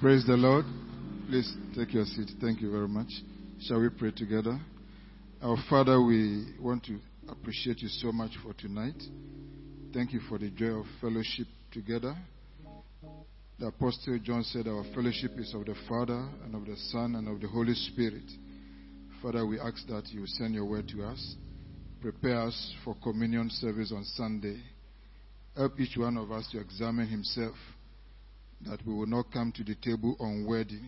Praise the Lord. Please take your seat. Thank you very much. Shall we pray together? Our Father, we want to appreciate you so much for tonight. Thank you for the joy of fellowship together. The Apostle John said, Our fellowship is of the Father and of the Son and of the Holy Spirit. Father, we ask that you send your word to us. Prepare us for communion service on Sunday. Help each one of us to examine himself that we will not come to the table unworthy.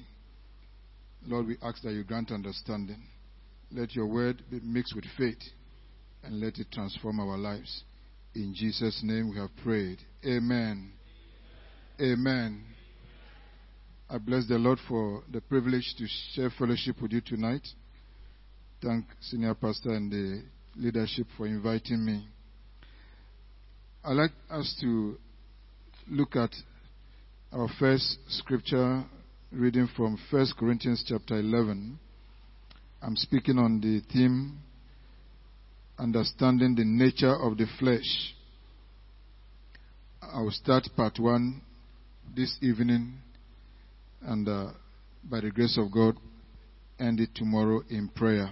Lord, we ask that you grant understanding. Let your word be mixed with faith and let it transform our lives. In Jesus' name we have prayed. Amen. Amen. I bless the Lord for the privilege to share fellowship with you tonight. Thank Senior Pastor and the leadership for inviting me. I'd like us to look at our first scripture reading from 1 Corinthians chapter 11. I'm speaking on the theme understanding the nature of the flesh. I will start part one this evening and uh, by the grace of God end it tomorrow in prayer.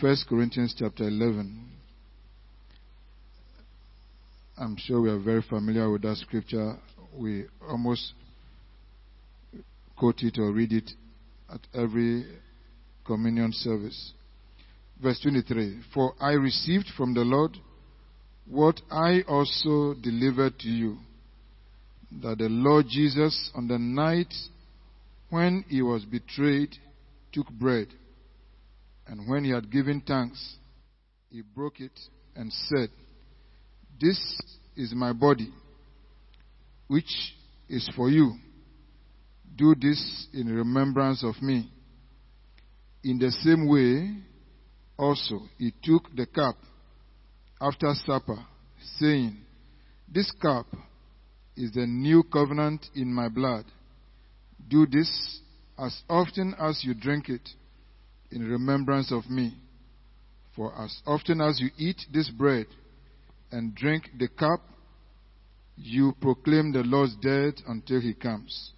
1 Corinthians chapter 11. I'm sure we are very familiar with that scripture we almost quote it or read it at every communion service. Verse 23 For I received from the Lord what I also delivered to you that the Lord Jesus, on the night when he was betrayed, took bread, and when he had given thanks, he broke it and said, This is my body which is for you. Do this in remembrance of me. In the same way, also, he took the cup after supper, saying, This cup is the new covenant in my blood. Do this as often as you drink it in remembrance of me. For as often as you eat this bread and drink the cup, you proclaim the Lord's death until he comes.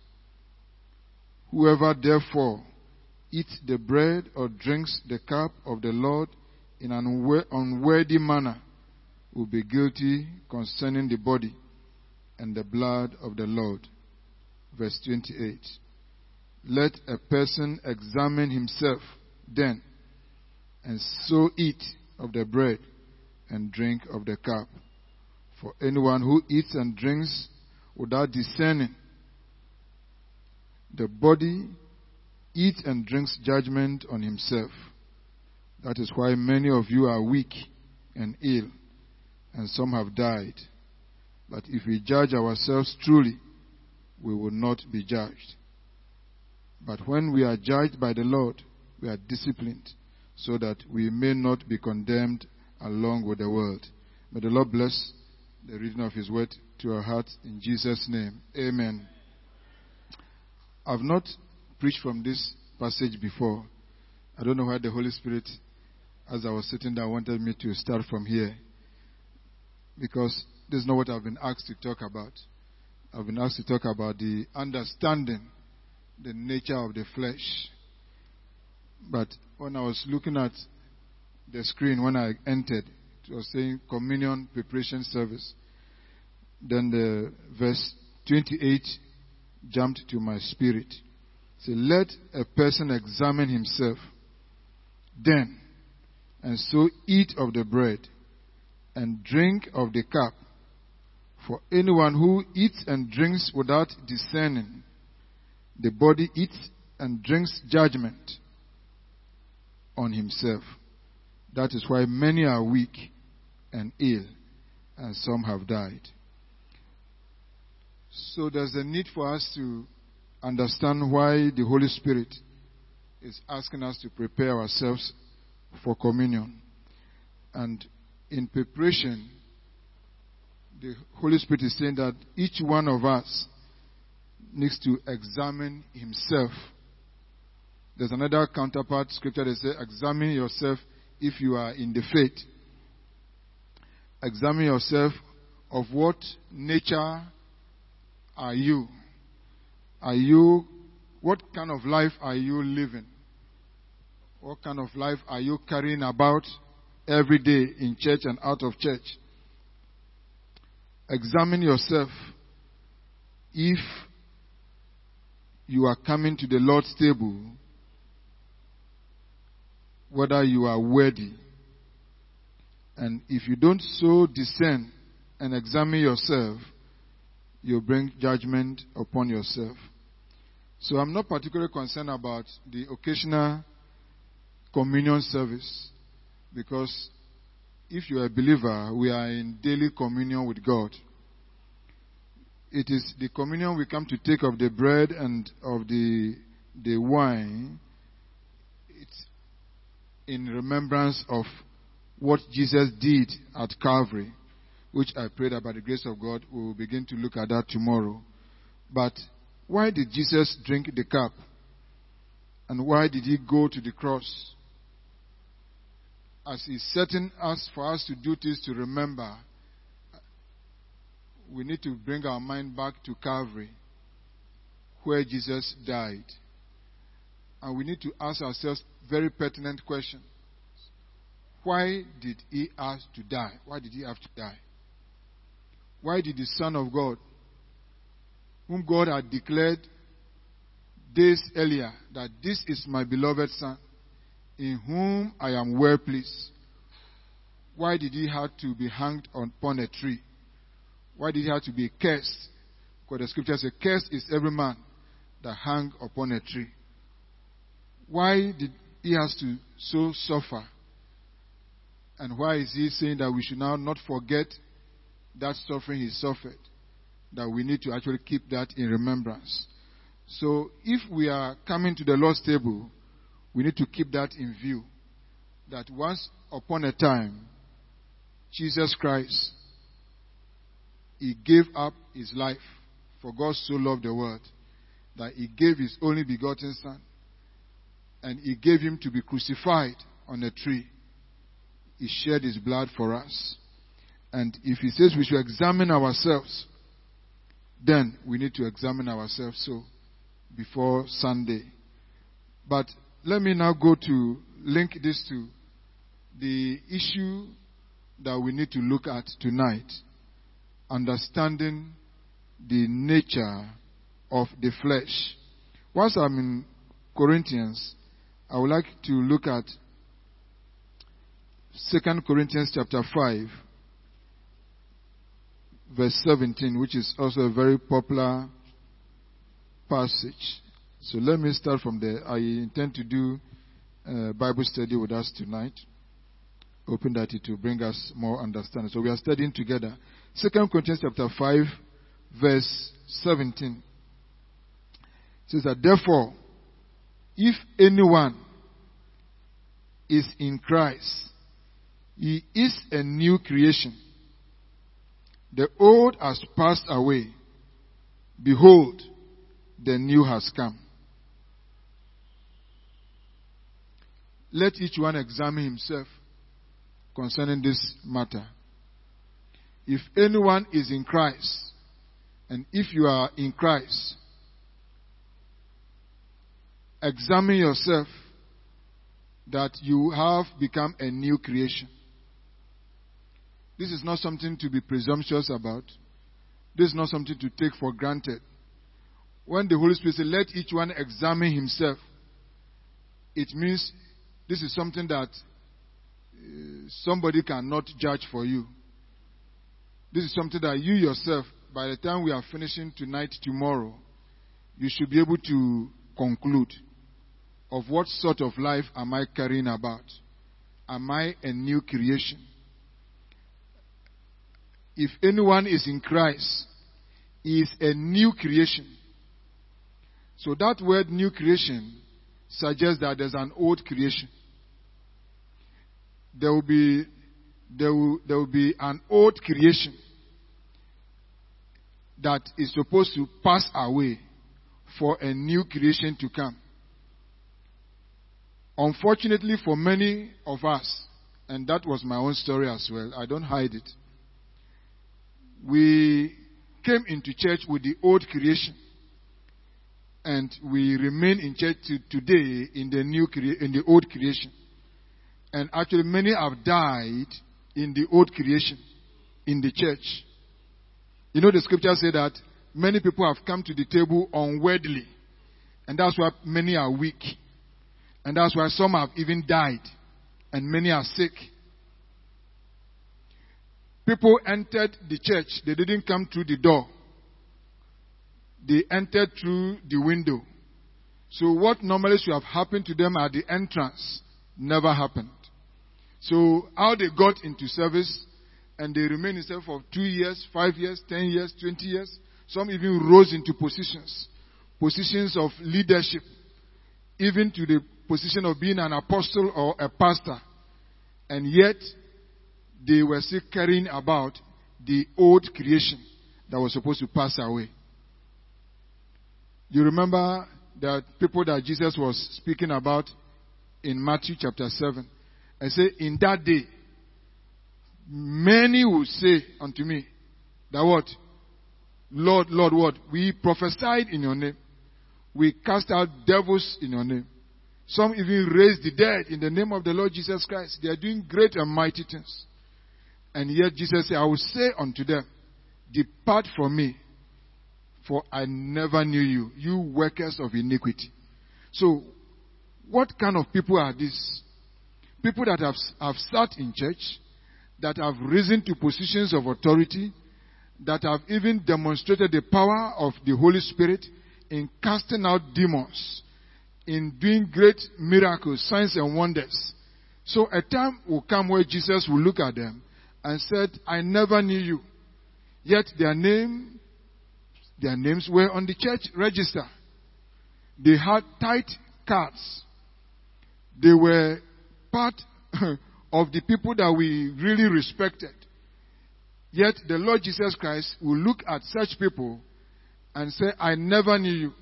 Whoever therefore eats the bread or drinks the cup of the Lord in an unworthy manner will be guilty concerning the body and the blood of the Lord. Verse 28. Let a person examine himself then, and so eat of the bread and drink of the cup. For anyone who eats and drinks without discerning the body eats and drinks judgment on himself. That is why many of you are weak and ill, and some have died. But if we judge ourselves truly, we will not be judged. But when we are judged by the Lord, we are disciplined so that we may not be condemned along with the world. May the Lord bless the reading of His word to our hearts in Jesus' name. Amen. I've not preached from this passage before. I don't know why the Holy Spirit, as I was sitting there, wanted me to start from here. Because this is not what I've been asked to talk about. I've been asked to talk about the understanding the nature of the flesh. But when I was looking at the screen when I entered, was saying communion preparation service. Then the verse 28 jumped to my spirit. Say, let a person examine himself then, and so eat of the bread and drink of the cup. For anyone who eats and drinks without discerning, the body eats and drinks judgment on himself. That is why many are weak and ill, and some have died. So there's a need for us to understand why the Holy Spirit is asking us to prepare ourselves for communion. And in preparation, the Holy Spirit is saying that each one of us needs to examine himself. There's another counterpart scripture that says, Examine yourself if you are in the faith examine yourself of what nature are you? are you, what kind of life are you living? What kind of life are you carrying about every day in church and out of church? Examine yourself if you are coming to the Lord's table, whether you are worthy. And if you don't so discern and examine yourself, you bring judgment upon yourself. So I'm not particularly concerned about the occasional communion service because if you're a believer, we are in daily communion with God. It is the communion we come to take of the bread and of the, the wine. It's in remembrance of what Jesus did at Calvary, which I pray that by the grace of God we will begin to look at that tomorrow. But why did Jesus drink the cup? And why did he go to the cross? As he's setting us for us to do things to remember, we need to bring our mind back to Calvary, where Jesus died. And we need to ask ourselves very pertinent questions. Why did he ask to die? Why did he have to die? Why did the Son of God whom God had declared days earlier that this is my beloved Son, in whom I am well pleased. Why did he have to be hanged upon a tree? Why did he have to be cursed? Because the scripture says, Cursed is every man that hang upon a tree. Why did he have to so suffer? And why is he saying that we should now not forget that suffering he suffered? that we need to actually keep that in remembrance. So if we are coming to the Lord's table, we need to keep that in view. That once upon a time, Jesus Christ, He gave up His life. For God so loved the world that He gave His only begotten Son. And He gave Him to be crucified on a tree. He shed His blood for us. And if He says we should examine ourselves, then we need to examine ourselves so before Sunday. But let me now go to link this to the issue that we need to look at tonight understanding the nature of the flesh. Once I'm in Corinthians, I would like to look at 2 Corinthians chapter 5 verse 17, which is also a very popular passage. So let me start from there. I intend to do a Bible study with us tonight. Hoping that it will bring us more understanding. So we are studying together. Second Corinthians chapter 5, verse 17. It says that therefore, if anyone is in Christ, he is a new creation. The old has passed away. Behold, the new has come. Let each one examine himself concerning this matter. If anyone is in Christ, and if you are in Christ, examine yourself that you have become a new creation. This is not something to be presumptuous about. This is not something to take for granted. When the Holy Spirit says, let each one examine himself, it means this is something that uh, somebody cannot judge for you. This is something that you yourself, by the time we are finishing tonight, tomorrow, you should be able to conclude of what sort of life am I carrying about? Am I a new creation? If anyone is in Christ, he is a new creation. So that word new creation suggests that there's an old creation. There will be, there will, there will be an old creation that is supposed to pass away for a new creation to come. Unfortunately for many of us, and that was my own story as well, I don't hide it we came into church with the old creation. and we remain in church to today in the new crea- in the old creation. And actually, many have died in the old creation in the church. You know, the scripture say that many people have come to the table unworthily, and that's why many are weak, and that's why some have even died, and many are sick. People entered the church, they didn't come through the door. They entered through the window. So what normally should have happened to them at the entrance never happened. So how they got into service and they remained in service for two years, five years, ten years, twenty years. Some even rose into positions, positions of leadership, even to the position of being an apostle or a pastor. And yet they were still caring about the old creation that was supposed to pass away. You remember that people that Jesus was speaking about in Matthew chapter 7 and say, In that day, many will say unto me, that what? Lord, Lord, what? We prophesied in your name. We cast out devils in your name. Some even raised the dead in the name of the Lord Jesus Christ. They are doing great and mighty things. And yet Jesus said, I will say unto them, Depart from me, for I never knew you, you workers of iniquity. So, what kind of people are these? People that have, have sat in church, that have risen to positions of authority, that have even demonstrated the power of the Holy Spirit in casting out demons, in doing great miracles, signs and wonders. So a time will come where Jesus will look at them and said, I never knew you. Yet their name, their names were on the church register. They had tight cards. They were part of the people that we really respected. Yet the Lord Jesus Christ will look at such people and say, I never knew you,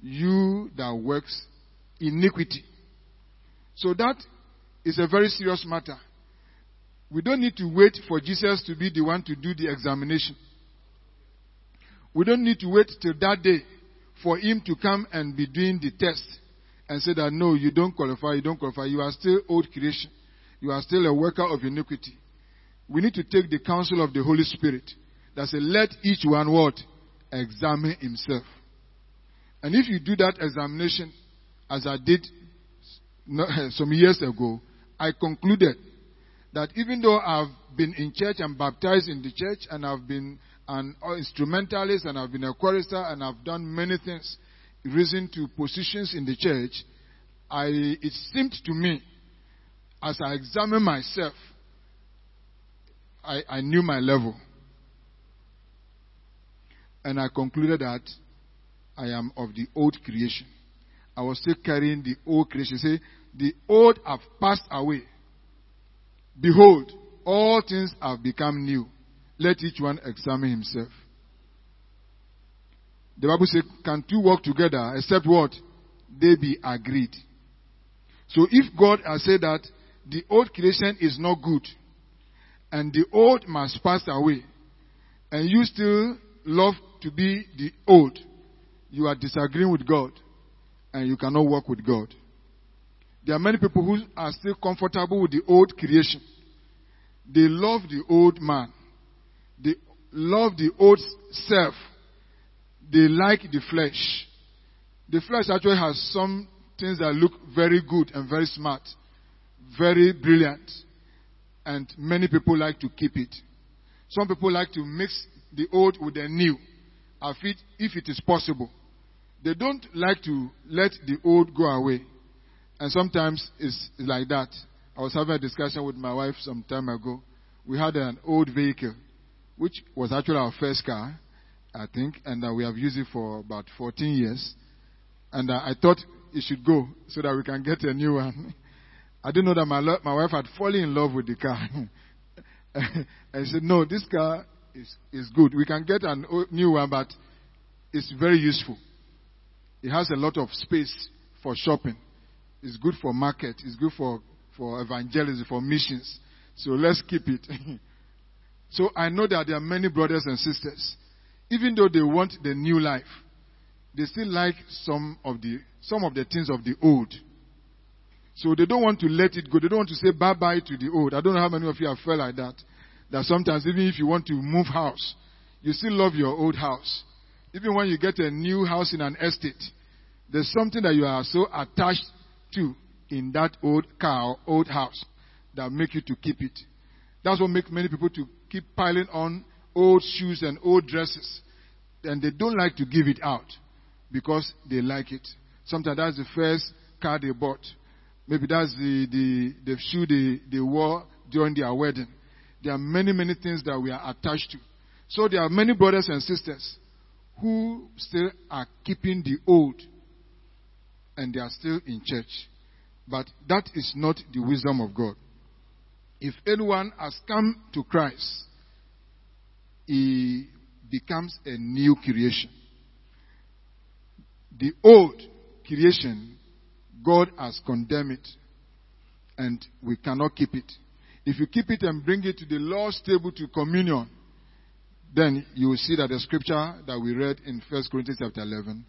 you that works iniquity. So that is a very serious matter. We don't need to wait for Jesus to be the one to do the examination. We don't need to wait till that day for him to come and be doing the test and say that no, you don't qualify, you don't qualify, you are still old creation. You are still a worker of iniquity. We need to take the counsel of the Holy Spirit that says, let each one what? Examine himself. And if you do that examination, as I did some years ago, I concluded that even though I've been in church and baptized in the church and I've been an instrumentalist and I've been a chorister and I've done many things, risen to positions in the church, I, it seemed to me, as I examined myself, I, I knew my level. And I concluded that I am of the old creation. I was still carrying the old creation. Say, the old have passed away. Behold, all things have become new. Let each one examine himself. The Bible says, Can two work together except what? They be agreed. So if God has said that the old creation is not good and the old must pass away, and you still love to be the old, you are disagreeing with God and you cannot work with God. There are many people who are still comfortable with the old creation. They love the old man. They love the old self. They like the flesh. The flesh actually has some things that look very good and very smart, very brilliant, and many people like to keep it. Some people like to mix the old with the new, if it is possible. They don't like to let the old go away. And sometimes it's like that. I was having a discussion with my wife some time ago. We had an old vehicle, which was actually our first car, I think, and uh, we have used it for about 14 years. And uh, I thought it should go so that we can get a new one. I didn't know that my, lo- my wife had fallen in love with the car. and she said, No, this car is, is good. We can get a new one, but it's very useful. It has a lot of space for shopping. It's good for market. It's good for, for evangelism, for missions. So let's keep it. so I know that there are many brothers and sisters, even though they want the new life, they still like some of the some of the things of the old. So they don't want to let it go. They don't want to say bye bye to the old. I don't know how many of you have felt like that. That sometimes even if you want to move house, you still love your old house. Even when you get a new house in an estate, there's something that you are so attached to in that old car old house that make you to keep it. That's what makes many people to keep piling on old shoes and old dresses. And they don't like to give it out because they like it. Sometimes that's the first car they bought. Maybe that's the, the, the shoe they, they wore during their wedding. There are many, many things that we are attached to. So there are many brothers and sisters who still are keeping the old and they are still in church. But that is not the wisdom of God. If anyone has come to Christ, he becomes a new creation. The old creation, God has condemned it, and we cannot keep it. If you keep it and bring it to the Lord's table to communion, then you will see that the scripture that we read in 1 Corinthians chapter 11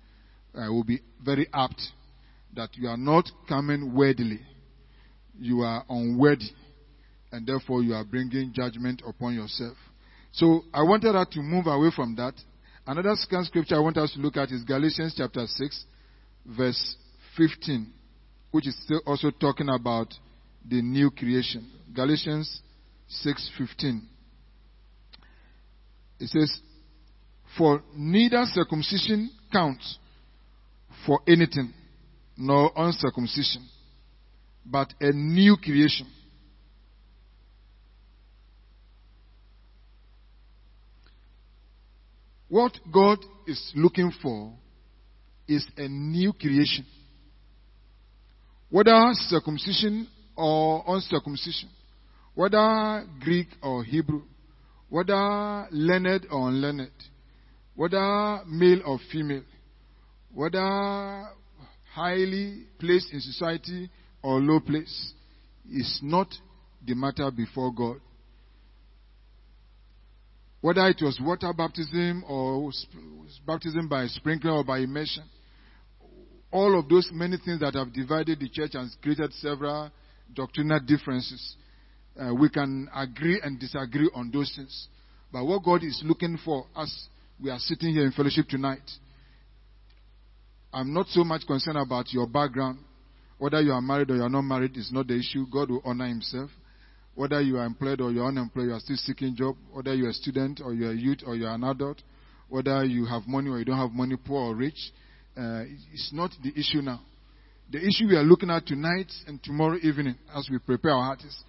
uh, will be very apt that you are not coming worthily. You are unworthy. And therefore you are bringing judgment upon yourself. So I wanted us to move away from that. Another second scripture I want us to look at is Galatians chapter 6, verse 15, which is still also talking about the new creation. Galatians 6:15. It says, "For neither circumcision counts for anything, nor uncircumcision, but a new creation." What God is looking for is a new creation. Whether circumcision or uncircumcision, whether Greek or Hebrew, whether learned or unlearned, whether male or female, whether highly placed in society or low place, is not the matter before God whether it was water baptism or baptism by sprinkling or by immersion, all of those many things that have divided the church and created several doctrinal differences. Uh, we can agree and disagree on those things. But what God is looking for as we are sitting here in fellowship tonight, I'm not so much concerned about your background. Whether you are married or you are not married is not the issue. God will honor Himself. Whether you are employed or you're unemployed, you are still seeking job. Whether you're a student or you're a youth or you're an adult. Whether you have money or you don't have money, poor or rich. Uh, it's not the issue now. The issue we are looking at tonight and tomorrow evening as we prepare our hearts is,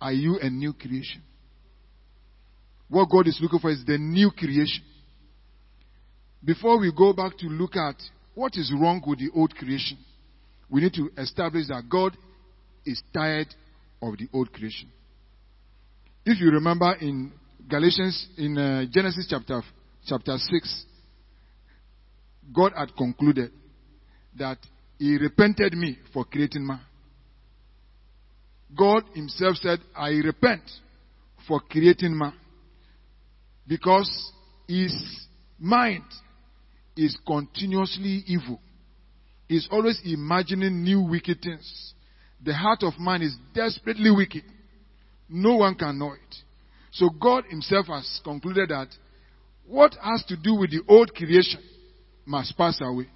are you a new creation? What God is looking for is the new creation. Before we go back to look at what is wrong with the old creation, we need to establish that God is tired of the old creation. If you remember in Galatians, in uh, Genesis chapter, chapter 6, God had concluded that He repented me for creating man. God Himself said, I repent for creating man. Because his mind is continuously evil. He's always imagining new wicked things. The heart of man is desperately wicked. No one can know it. So God Himself has concluded that what has to do with the old creation must pass away.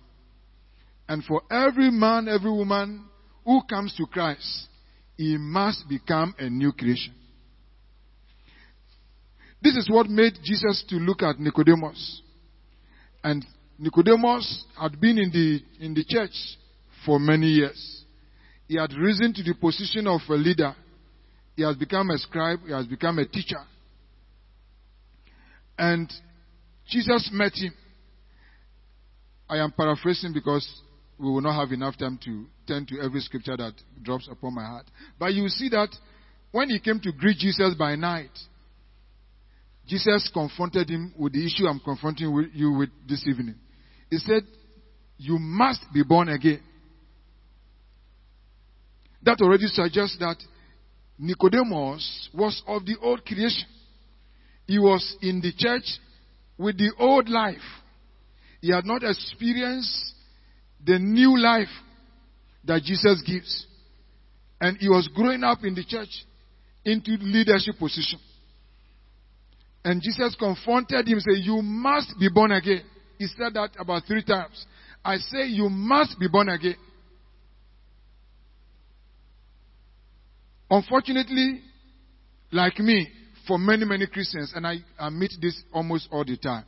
And for every man, every woman who comes to Christ, he must become a new creation. This is what made Jesus to look at Nicodemus. And Nicodemus had been in the, in the church for many years. He had risen to the position of a leader. He has become a scribe. He has become a teacher. And Jesus met him. I am paraphrasing because we will not have enough time to turn to every scripture that drops upon my heart. But you see that when he came to greet Jesus by night, Jesus confronted him with the issue I'm confronting you with this evening. He said, You must be born again. That already suggests that Nicodemus was of the old creation. He was in the church with the old life. He had not experienced the new life that Jesus gives. And he was growing up in the church into leadership position. And Jesus confronted him, said, You must be born again. He said that about three times. I say, You must be born again. Unfortunately, like me, for many, many Christians, and I, I meet this almost all the time,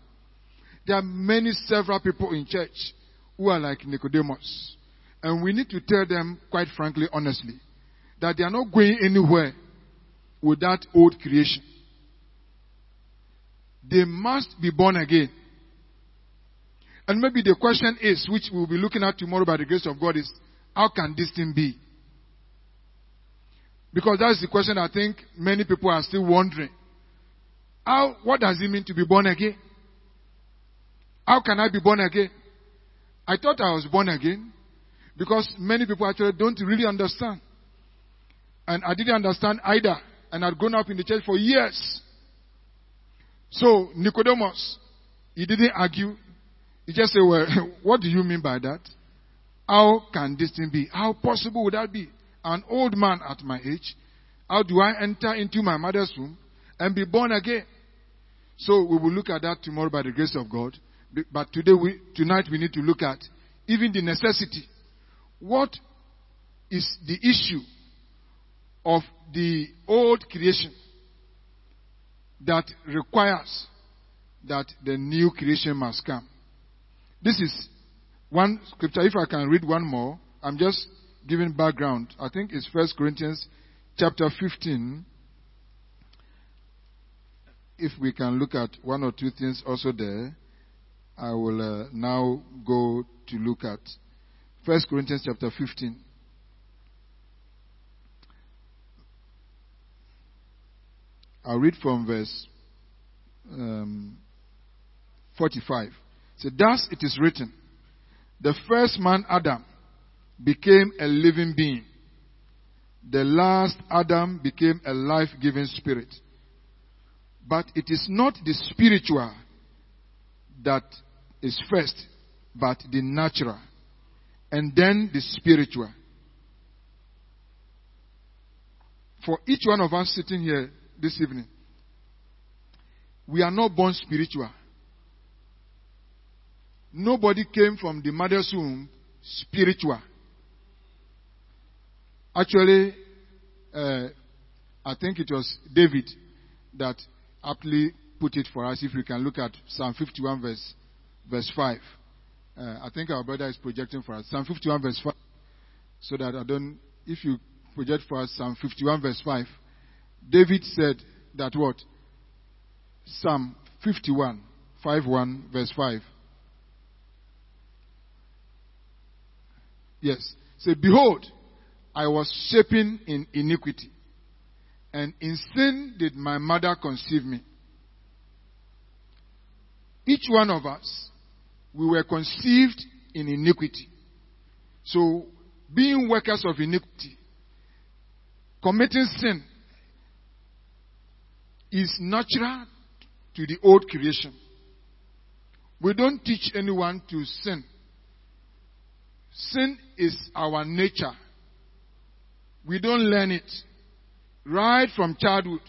there are many, several people in church who are like Nicodemus. And we need to tell them, quite frankly, honestly, that they are not going anywhere with that old creation. They must be born again. And maybe the question is, which we'll be looking at tomorrow by the grace of God, is how can this thing be? Because that's the question I think many people are still wondering. How, what does it mean to be born again? How can I be born again? I thought I was born again because many people actually don't really understand. And I didn't understand either. And I'd grown up in the church for years. So, Nicodemus, he didn't argue. He just said, Well, what do you mean by that? How can this thing be? How possible would that be? An old man at my age, how do I enter into my mother's womb and be born again? So we will look at that tomorrow by the grace of God. But today we, tonight we need to look at even the necessity. What is the issue of the old creation that requires that the new creation must come. This is one scripture. If I can read one more, I'm just giving background. I think it's First Corinthians chapter 15. If we can look at one or two things also there, I will uh, now go to look at First Corinthians chapter 15. I'll read from verse um, 45. So, thus it is written, the first man, Adam, became a living being. The last Adam became a life giving spirit. But it is not the spiritual that is first, but the natural. And then the spiritual. For each one of us sitting here this evening. We are not born spiritual. Nobody came from the mother's womb spiritual. Actually, uh, I think it was David that aptly put it for us. If we can look at Psalm 51, verse, verse 5. Uh, I think our brother is projecting for us. Psalm 51, verse 5. So that I don't, if you project for us Psalm 51, verse 5. David said that what? Psalm 51, 5 1, verse 5. Yes. Say, Behold, I was shaping in iniquity, and in sin did my mother conceive me. Each one of us, we were conceived in iniquity. So, being workers of iniquity, committing sin is natural to the old creation. We don't teach anyone to sin. Sin is our nature. We don't learn it. Right from childhood,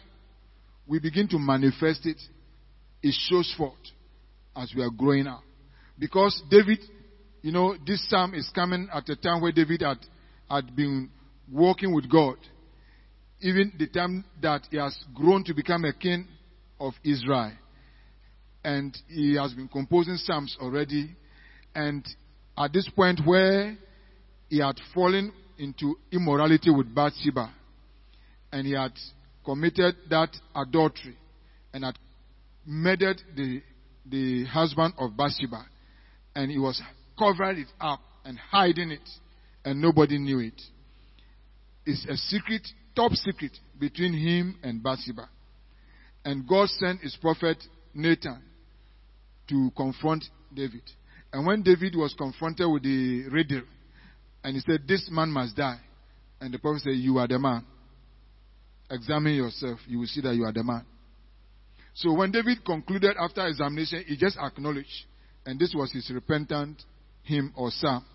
we begin to manifest it. It shows forth as we are growing up. Because David, you know, this psalm is coming at a time where David had, had been walking with God even the time that he has grown to become a king of Israel. And he has been composing psalms already. And at this point where he had fallen into immorality with Bathsheba, and he had committed that adultery, and had murdered the, the husband of Bathsheba, and he was covering it up and hiding it, and nobody knew it. It's a secret top secret between him and Bathsheba. And God sent his prophet Nathan to confront David. And when David was confronted with the riddle, and he said, This man must die. And the prophet said, You are the man. Examine yourself. You will see that you are the man. So when David concluded after examination, he just acknowledged And this was his repentant hymn or psalm.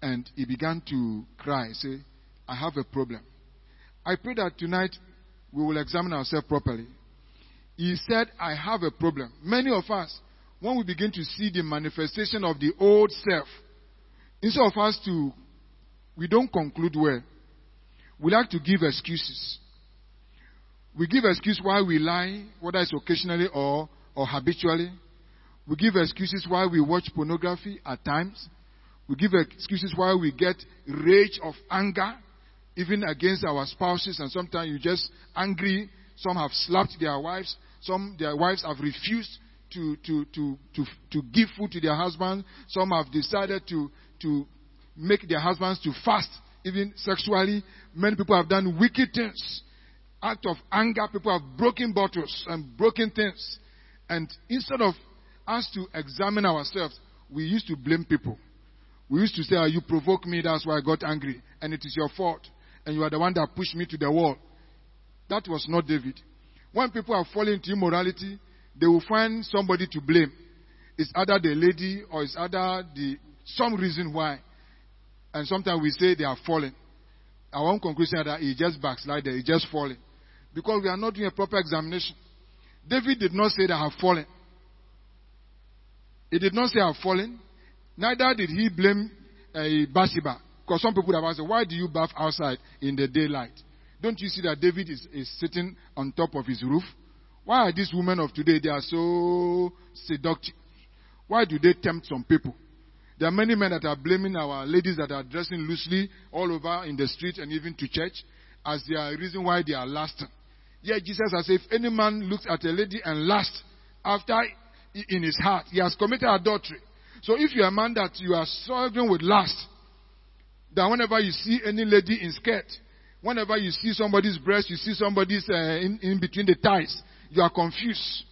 And he began to cry, say, I have a problem. I pray that tonight we will examine ourselves properly. He said, I have a problem. Many of us, when we begin to see the manifestation of the old self, instead of us to, we don't conclude well. We like to give excuses. We give excuse why we lie, whether it's occasionally or, or habitually. We give excuses why we watch pornography at times. We give excuses why we get rage of anger, even against our spouses, and sometimes you just angry. Some have slapped their wives. Some their wives have refused to, to, to, to, to give food to their husbands. Some have decided to, to make their husbands to fast, even sexually. Many people have done wicked things. Out of anger, people have broken bottles and broken things. And instead of us to examine ourselves, we used to blame people. We used to say, oh, You provoked me, that's why I got angry. And it is your fault. And you are the one that pushed me to the wall. That was not David. When people are falling into immorality, they will find somebody to blame. It's either the lady or it's either the some reason why. And sometimes we say they are falling. Our own conclusion is that he just backslided, he just falling. Because we are not doing a proper examination. David did not say that I have fallen. He did not say I have fallen. Neither did he blame uh, Bathsheba. Because some people have asked, why do you bath outside in the daylight? Don't you see that David is, is sitting on top of his roof? Why are these women of today, they are so seductive? Why do they tempt some people? There are many men that are blaming our ladies that are dressing loosely all over in the street and even to church as their reason why they are lasting. Yet Jesus has said, if any man looks at a lady and lusts after in his heart, he has committed adultery. So if you're a man that you are struggling with lust, that whenever you see any lady in skirt, whenever you see somebody's breast, you see somebody's uh, in, in between the thighs, you are confused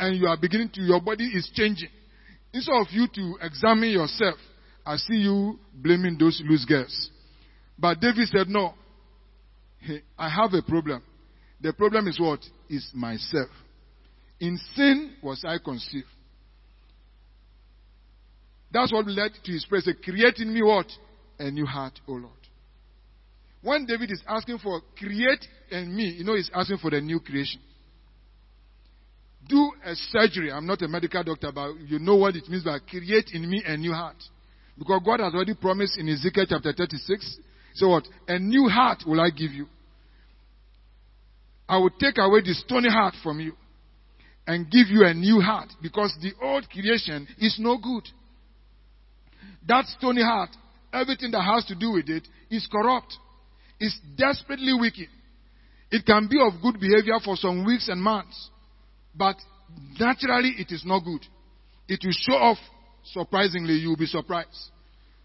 and you are beginning to, your body is changing. Instead of you to examine yourself, I see you blaming those loose girls. But David said, no, I have a problem. The problem is what? Is myself. In sin was I conceived. That's what led to his prayer. Create in me what? A new heart, O Lord. When David is asking for create in me, you know he's asking for the new creation. Do a surgery. I'm not a medical doctor, but you know what it means by create in me a new heart. Because God has already promised in Ezekiel chapter 36. So what? A new heart will I give you. I will take away the stony heart from you and give you a new heart because the old creation is no good. That stony heart, everything that has to do with it is corrupt. It's desperately wicked. It can be of good behavior for some weeks and months, but naturally it is not good. It will show off surprisingly, you will be surprised.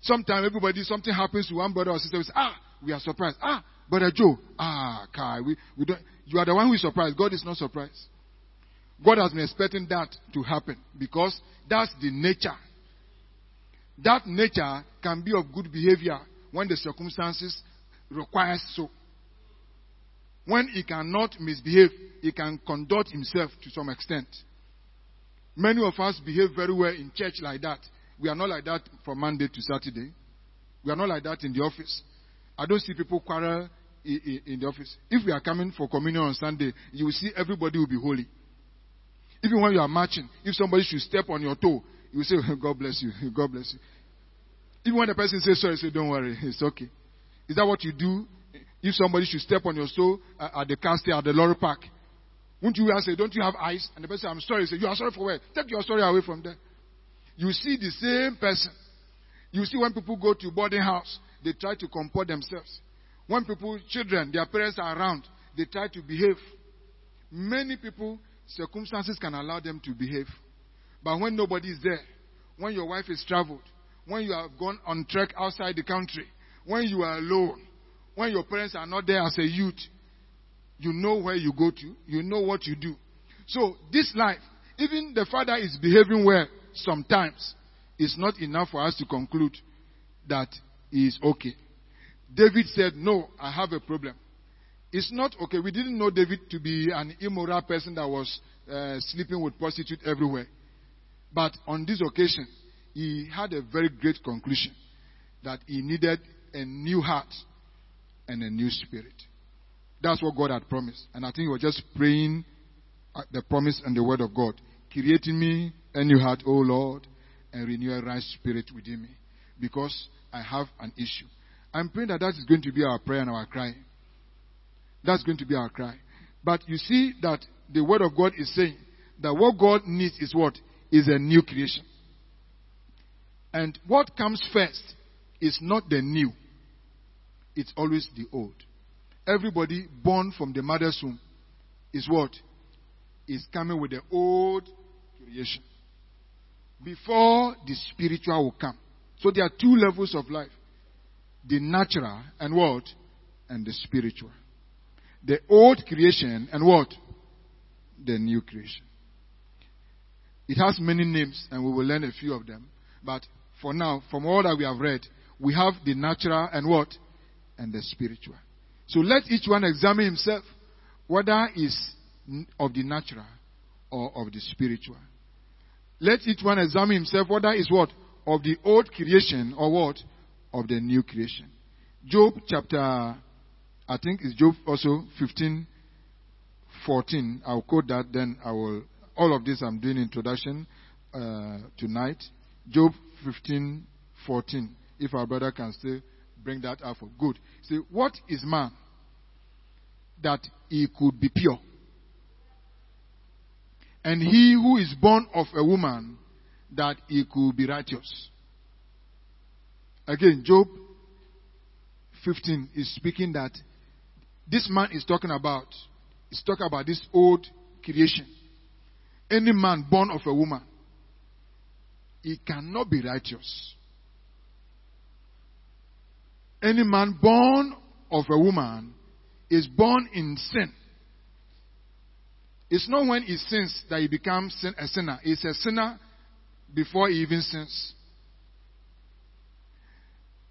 Sometimes everybody, something happens to one brother or sister, we say, ah, we are surprised. Ah, brother Joe, ah, Kai, we, we don't, you are the one who is surprised. God is not surprised. God has been expecting that to happen because that's the nature. That nature can be of good behavior when the circumstances requires so. When he cannot misbehave, he can conduct himself to some extent. Many of us behave very well in church like that. We are not like that from Monday to Saturday. We are not like that in the office. I don't see people quarrel in, the office. If we are coming for communion on Sunday, you will see everybody will be holy. Even when you are marching, if somebody should step on your toe, you will say, God bless you, God bless you. Even when the person says sorry, you say, don't worry, it's okay. Is that what you do if somebody should step on your toe uh, at the castle at the lorry park? Won't you say, don't you have eyes? And the person, I'm sorry, say, you are sorry for what? Take your story away from there. You see the same person. You see when people go to boarding house, they try to comport themselves. When people, children, their parents are around, they try to behave. Many people, circumstances can allow them to behave. But when nobody is there, when your wife is traveled, when you have gone on trek outside the country, when you are alone, when your parents are not there as a youth, you know where you go to, you know what you do. So this life, even the father is behaving well sometimes, it's not enough for us to conclude that he is okay. David said, No, I have a problem. It's not okay. We didn't know David to be an immoral person that was uh, sleeping with prostitutes everywhere. But on this occasion, he had a very great conclusion that he needed a new heart and a new spirit. That's what God had promised. And I think he was just praying uh, the promise and the word of God. Creating me a new heart, O Lord, and renew a right spirit within me. Because I have an issue. I'm praying that that is going to be our prayer and our cry. That's going to be our cry. But you see that the word of God is saying that what God needs is what? Is a new creation. And what comes first is not the new. It's always the old. Everybody born from the mother's womb is what? Is coming with the old creation. Before the spiritual will come. So there are two levels of life. The natural and what? And the spiritual. The old creation and what? The new creation. It has many names and we will learn a few of them. But for now, from all that we have read, we have the natural and what? And the spiritual. So let each one examine himself whether is of the natural or of the spiritual. Let each one examine himself whether is what? Of the old creation or what? Of the new creation. Job chapter, I think it's Job also 15, 14. I'll quote that, then I will, all of this I'm doing introduction uh, tonight. Job 15, 14. If our brother can still bring that out for good. See, what is man that he could be pure? And he who is born of a woman that he could be righteous. Again, Job 15 is speaking that this man is talking about, is talking about this old creation. Any man born of a woman, he cannot be righteous. Any man born of a woman is born in sin. It's not when he sins that he becomes a sinner. He's a sinner before he even sins.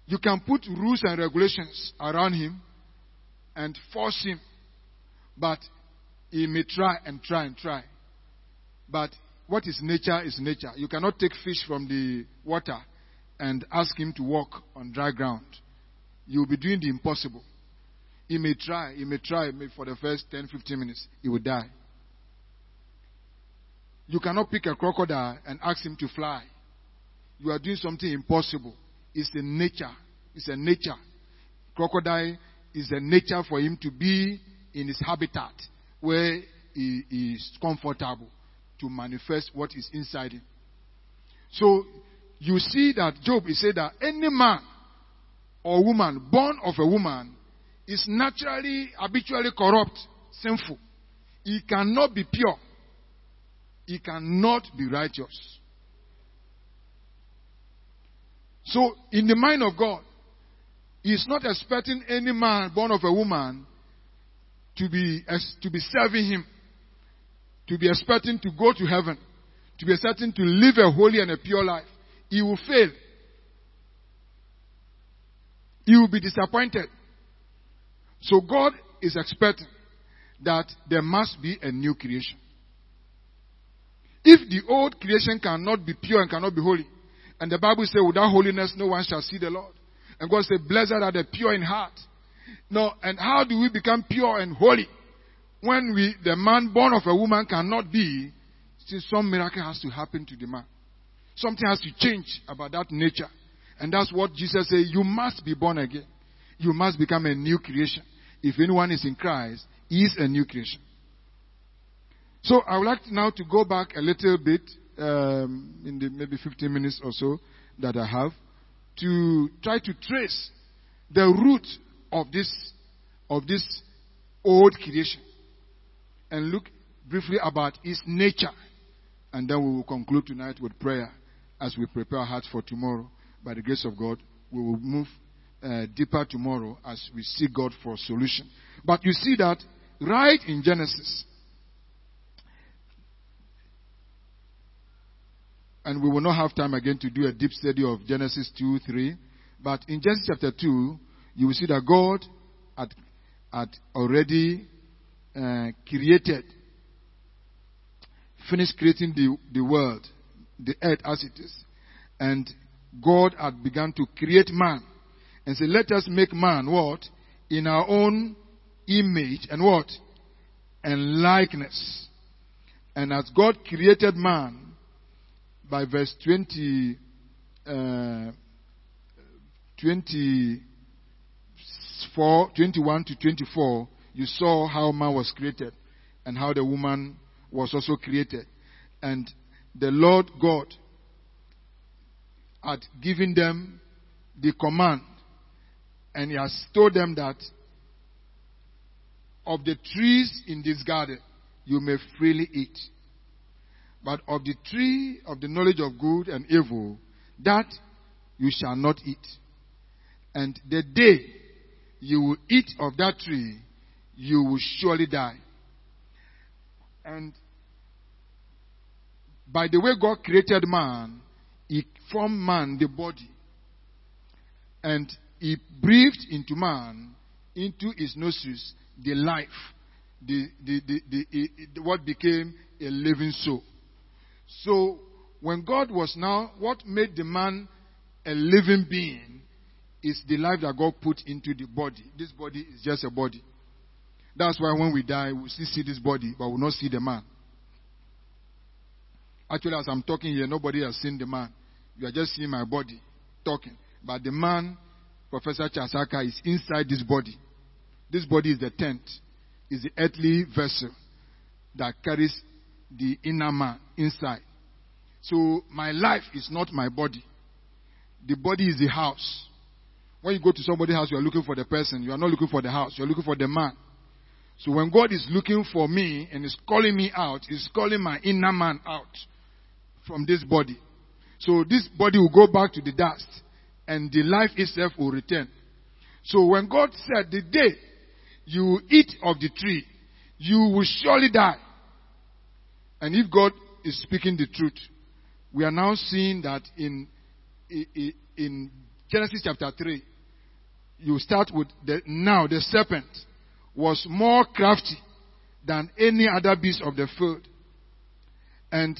You can put rules and regulations around him and force him, but he may try and try and try. But what is nature is nature. You cannot take fish from the water and ask him to walk on dry ground. You will be doing the impossible. He may try, he may try for the first 10, 15 minutes. He will die. You cannot pick a crocodile and ask him to fly. You are doing something impossible. It's a nature. It's a nature. Crocodile is a nature for him to be in his habitat where he is comfortable to manifest what is inside him. So you see that Job is said that any man or woman born of a woman is naturally, habitually corrupt, sinful. He cannot be pure. He cannot be righteous. So, in the mind of God, He is not expecting any man born of a woman to be, to be serving Him, to be expecting to go to heaven, to be expecting to live a holy and a pure life. He will fail. He will be disappointed. So God is expecting that there must be a new creation. If the old creation cannot be pure and cannot be holy, and the Bible says, without holiness no one shall see the Lord. And God said, blessed are the pure in heart. No, and how do we become pure and holy? When we, the man born of a woman cannot be, see, some miracle has to happen to the man. Something has to change about that nature. And that's what Jesus said, you must be born again. You must become a new creation. If anyone is in Christ, he is a new creation. So I would like now to go back a little bit um, in the maybe 15 minutes or so that I have to try to trace the root of this of this old creation and look briefly about its nature and then we will conclude tonight with prayer as we prepare our hearts for tomorrow by the grace of God we will move uh, deeper tomorrow as we seek God for a solution but you see that right in Genesis and we will not have time again to do a deep study of Genesis 2, 3. But in Genesis chapter 2, you will see that God had, had already uh, created, finished creating the, the world, the earth as it is. And God had begun to create man and said, let us make man what? In our own image and what? And likeness. And as God created man, by verse 20, uh, 24, 21 to 24, you saw how man was created and how the woman was also created. And the Lord God had given them the command and he has told them that of the trees in this garden you may freely eat. But of the tree of the knowledge of good and evil, that you shall not eat. And the day you will eat of that tree, you will surely die. And by the way God created man, he formed man, the body. And he breathed into man, into his nostrils, the life, the, the, the, the, what became a living soul. So, when God was now, what made the man a living being is the life that God put into the body. This body is just a body. That's why when we die, we still see this body, but we will not see the man. Actually, as I'm talking here, nobody has seen the man. You are just seeing my body talking. But the man, Professor Chasaka, is inside this body. This body is the tent, is the earthly vessel that carries the inner man inside. So my life is not my body. The body is the house. When you go to somebody's house, you are looking for the person. You are not looking for the house. You are looking for the man. So when God is looking for me and is calling me out, He's calling my inner man out from this body. So this body will go back to the dust and the life itself will return. So when God said, the day you eat of the tree, you will surely die. And if God is speaking the truth, we are now seeing that in, in Genesis chapter 3, you start with the, now the serpent was more crafty than any other beast of the field. And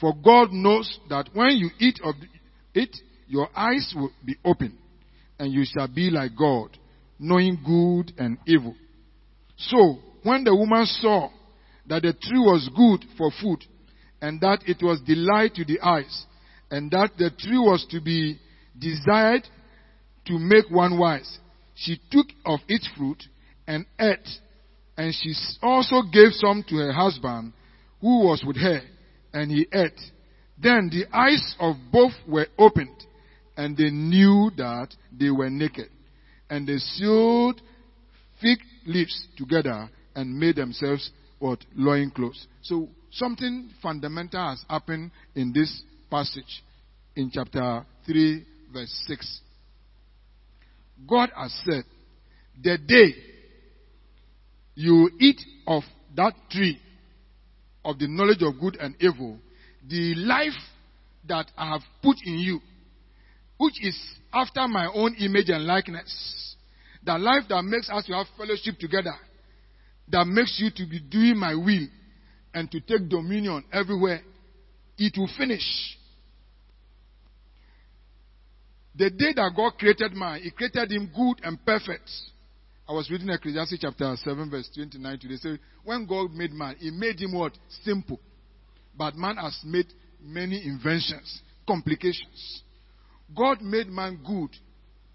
For God knows that when you eat of it, your eyes will be open, and you shall be like God, knowing good and evil. So, when the woman saw that the tree was good for food, and that it was delight to the eyes, and that the tree was to be desired to make one wise, she took of its fruit and ate, and she also gave some to her husband who was with her and he ate. Then the eyes of both were opened, and they knew that they were naked. And they sewed fig leaves together and made themselves what loin clothes. So something fundamental has happened in this passage in chapter 3 verse 6. God has said, the day you eat of that tree, of the knowledge of good and evil, the life that I have put in you, which is after my own image and likeness, the life that makes us to have fellowship together, that makes you to be doing my will and to take dominion everywhere, it will finish. The day that God created man, He created him good and perfect. I was reading Ecclesiastes chapter 7, verse 29 today. Say, when God made man, He made him what? Simple. But man has made many inventions, complications. God made man good,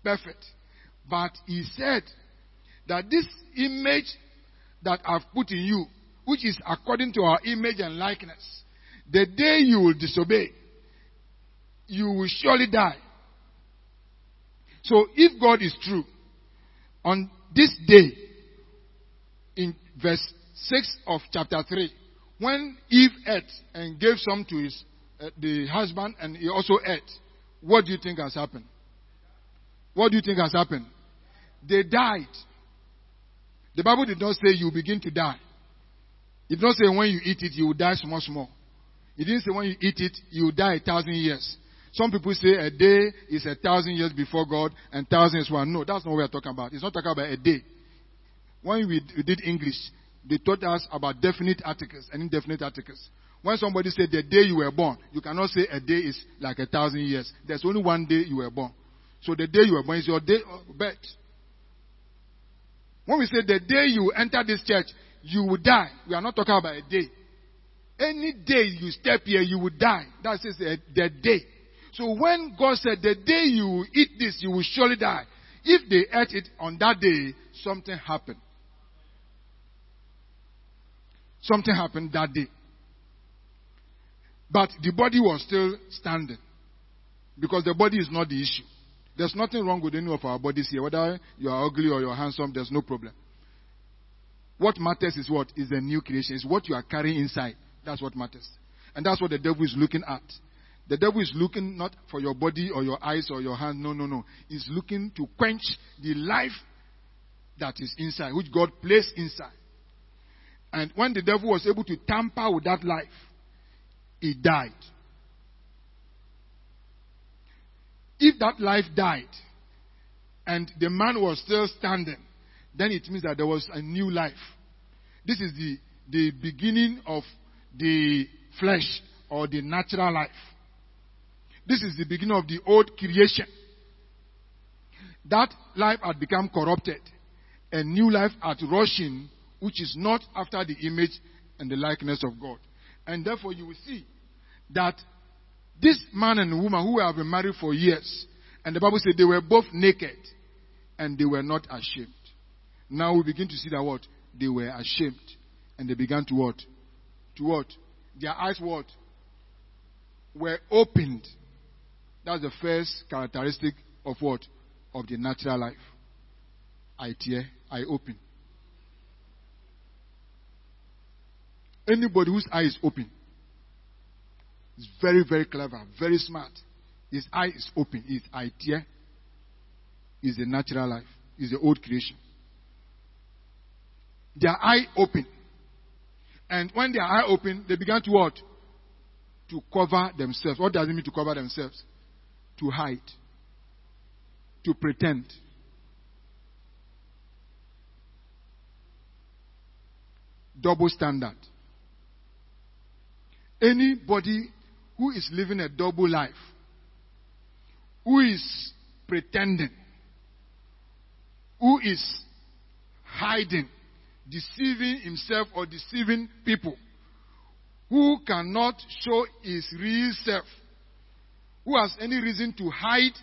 perfect. But He said that this image that I've put in you, which is according to our image and likeness, the day you will disobey, you will surely die. So if God is true, on this day, in verse 6 of chapter 3, when Eve ate and gave some to his, uh, the husband and he also ate, What do you think has happened? What do you think has happened? They died. The Bible did not say you begin to die. It did not say when you eat it, you will die small, small. It didn't say when you eat it, you will die a thousand years. Some people say a day is a thousand years before God and thousand is one. No, that's not what we're talking about. It's not talking about a day. When we did English, they taught us about definite articles and indefinite articles. When somebody said the day you were born, you cannot say a day is like a thousand years. There's only one day you were born. So the day you were born is your day of birth. When we say the day you enter this church, you will die. We are not talking about a day. Any day you step here, you will die. That the, the day. So when God said, the day you eat this, you will surely die. If they ate it on that day, something happened. Something happened that day. But the body was still standing. Because the body is not the issue. There's nothing wrong with any of our bodies here. Whether you are ugly or you're handsome, there's no problem. What matters is what? Is the new creation. Is what you are carrying inside. That's what matters. And that's what the devil is looking at. The devil is looking not for your body or your eyes or your hand. No, no, no. He's looking to quench the life that is inside, which God placed inside. And when the devil was able to tamper with that life, he died. If that life died and the man was still standing, then it means that there was a new life. This is the, the beginning of the flesh or the natural life. This is the beginning of the old creation. That life had become corrupted. A new life had rushing, which is not after the image and the likeness of God. And therefore you will see that this man and woman who have been married for years, and the Bible said they were both naked and they were not ashamed. Now we begin to see that what? They were ashamed. And they began to what? To what? Their eyes what? Were opened. That's the first characteristic of what? Of the natural life. I tear, I open. Anybody whose eye is open is very, very clever, very smart. His eye is open. His eye tear is the natural life, is the old creation. Their eye open. And when their eye open, they began to what? To cover themselves. What does it mean to cover themselves? To hide. To pretend. Double standard. Anybody who is living a double life, who is pretending, who is hiding, deceiving himself or deceiving people, who cannot show his real self, who has any reason to hide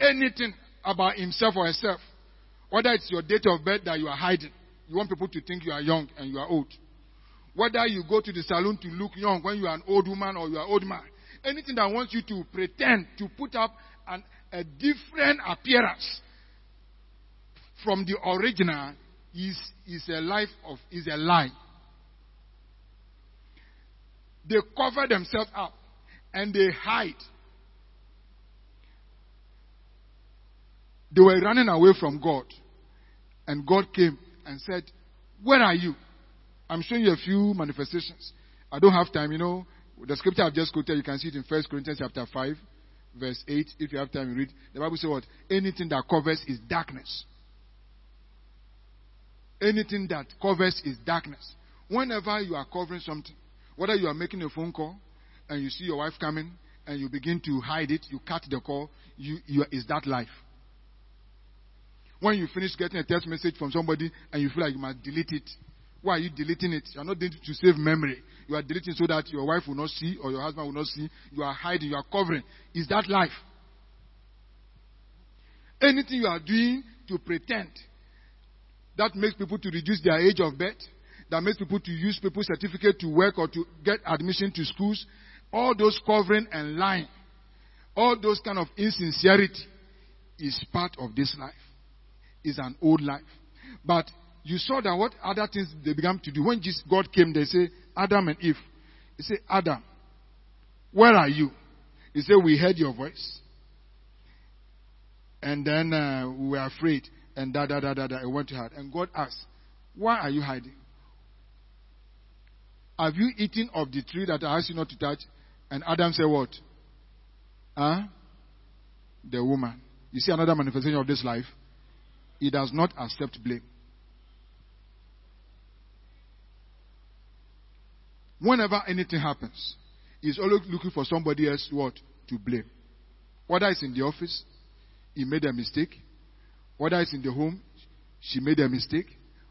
anything about himself or herself, whether it's your date of birth that you are hiding, you want people to think you are young and you are old. Whether you go to the salon to look young when you are an old woman or you are an old man. Anything that wants you to pretend to put up an, a different appearance from the original is, is a life of, is a lie. They cover themselves up and they hide. They were running away from God. And God came and said, Where are you? I'm showing you a few manifestations. I don't have time, you know. The scripture I've just quoted, you can see it in 1 Corinthians chapter 5, verse 8. If you have time, you read. The Bible says what? Anything that covers is darkness. Anything that covers is darkness. Whenever you are covering something, whether you are making a phone call and you see your wife coming and you begin to hide it, you cut the call, you, you is that life. When you finish getting a text message from somebody and you feel like you must delete it, why are you deleting it? You are not doing it to save memory. You are deleting so that your wife will not see or your husband will not see. You are hiding, you are covering. Is that life? Anything you are doing to pretend that makes people to reduce their age of birth, that makes people to use people's certificate to work or to get admission to schools, all those covering and lying, all those kind of insincerity is part of this life. Is an old life. But you saw that what other things they began to do. When Jesus, God came, they say, Adam and Eve. He said, Adam, where are you? He said, We heard your voice And then uh, we were afraid. And da da da da da. I went to hide. And God asked, Why are you hiding? Have you eaten of the tree that I asked you not to touch? And Adam said, What? Huh? The woman. You see another manifestation of this life? He does not accept blame. Whenever anything happens, he's always looking for somebody else what to blame. Whether it's in the office, he made a mistake. Whether it's in the home, she made a mistake.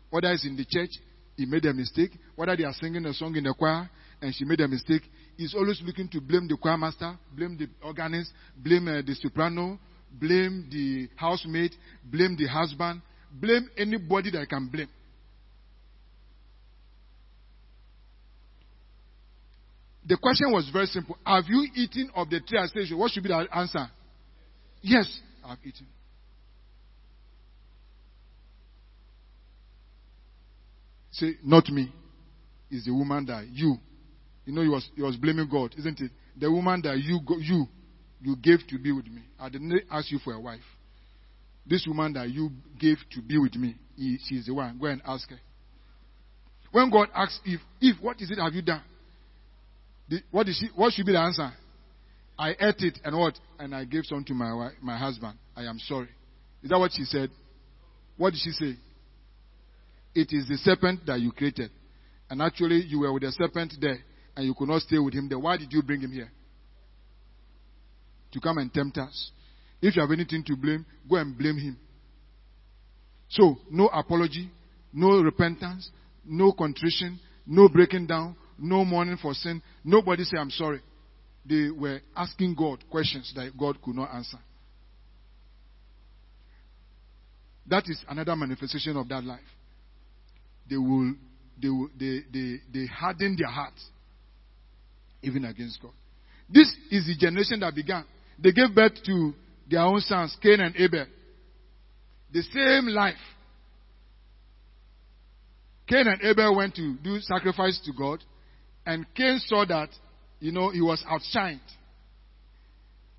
Whether it's in the church, he made a mistake. Whether they are singing a song in the choir and she made a mistake, he's always looking to blame the choir master, blame the organist, blame uh, the soprano, blame the housemaid, blame the husband, blame anybody that I can blame. The question was very simple. Have you eaten of the tree I said? What should be the answer? Yes, I've eaten. Say, not me. It's the woman that you. You know, he was, he was blaming God, isn't it? The woman that you, you, you gave to be with me. I didn't ask you for a wife. This woman that you gave to be with me, he, she's the one. Go and ask her. When God asks if, if, what is it have you done? What, is she, what should be the answer? I ate it and what? And I gave some to my, my husband. I am sorry. Is that what she said? What did she say? It is the serpent that you created. And actually, you were with the serpent there and you could not stay with him there. Why did you bring him here? To come and tempt us. If you have anything to blame, go and blame him. So, no apology, no repentance, no contrition, no breaking down, no mourning for sin. Nobody say, I'm sorry. They were asking God questions that God could not answer. That is another manifestation of that life. They will, they will, they, they, they harden their hearts even against God. This is the generation that began. They gave birth to their own sons, Cain and Abel. The same life. Cain and Abel went to do sacrifice to God. And Cain saw that, you know, he was outshined.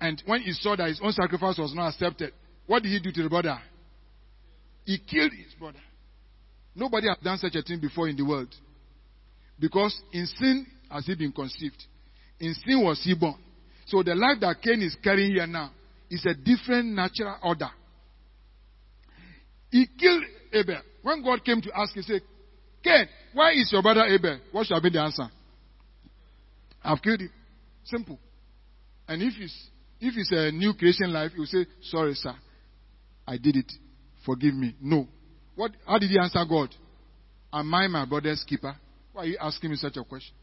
And when he saw that his own sacrifice was not accepted, what did he do to the brother? He killed his brother. Nobody has done such a thing before in the world. Because in sin has he been conceived. In sin was he born. So the life that Cain is carrying here now is a different natural order. He killed Abel. When God came to ask, he said, Cain, why is your brother Abel? What should have been the answer? I've killed him. Simple. And if it's if it's a new creation life, will say, Sorry, sir. I did it. Forgive me. No. What how did he answer God? Am I my brother's keeper? Why are you asking me such a question?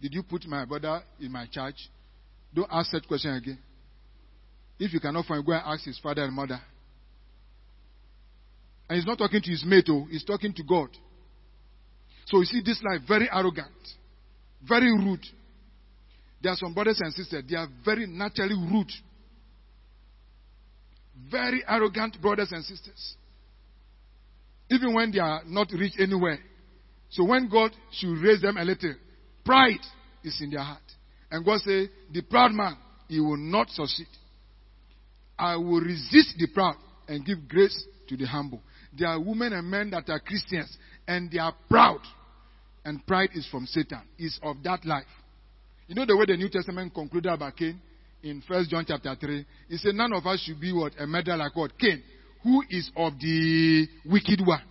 Did you put my brother in my charge? Don't ask that question again. If you cannot find, go and ask his father and mother. And he's not talking to his mate, oh, he's talking to God. So you see this life very arrogant, very rude. There are some brothers and sisters, they are very naturally rude. Very arrogant brothers and sisters. Even when they are not rich anywhere. So when God should raise them a little, pride is in their heart. And God say, the proud man, he will not succeed. I will resist the proud and give grace to the humble. There are women and men that are Christians and they are proud. And pride is from Satan, is of that life. You know the way the New Testament concluded about Cain in First John chapter 3? He said, None of us should be what? A murderer like what? Cain, who is of the wicked one.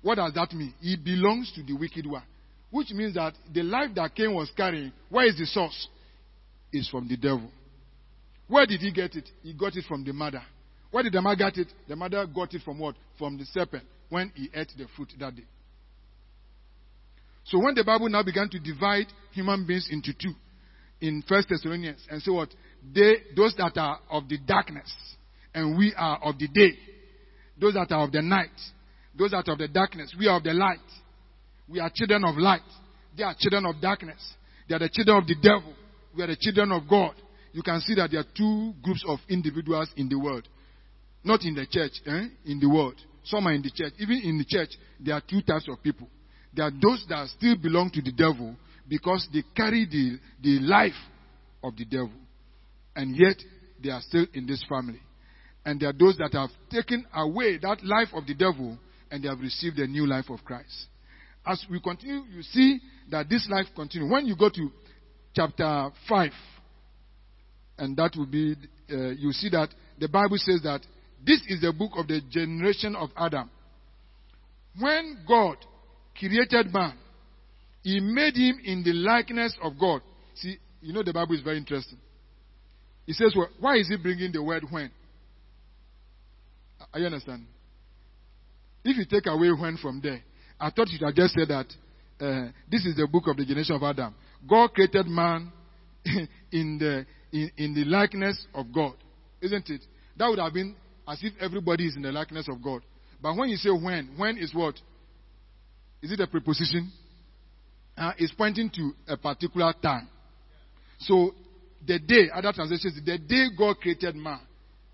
What does that mean? He belongs to the wicked one. Which means that the life that Cain was carrying, where is the source? Is from the devil. Where did he get it? He got it from the mother. Where did the mother get it? The mother got it from what? From the serpent when he ate the fruit that day. So when the Bible now began to divide human beings into two in First Thessalonians and say what? They, those that are of the darkness and we are of the day. Those that are of the night. Those that are of the darkness. We are of the light. We are children of light. They are children of darkness. They are the children of the devil. We are the children of God. You can see that there are two groups of individuals in the world. Not in the church, eh? in the world. Some are in the church. Even in the church, there are two types of people. There are those that still belong to the devil because they carry the, the life of the devil. And yet, they are still in this family. And there are those that have taken away that life of the devil and they have received a new life of Christ. As we continue, you see that this life continues. When you go to chapter 5, and that will be, uh, you see that the Bible says that this is the book of the generation of Adam. When God created man, he made him in the likeness of God. See, you know the Bible is very interesting. He says, well, why is he bringing the word when? You understand? If you take away when from there, I thought you had just said that uh, this is the book of the generation of Adam. God created man in the in, in the likeness of God, isn't it? That would have been as if everybody is in the likeness of God. But when you say when, when is what? Is it a preposition? Uh, it's pointing to a particular time. So the day, other translations, the day God created man,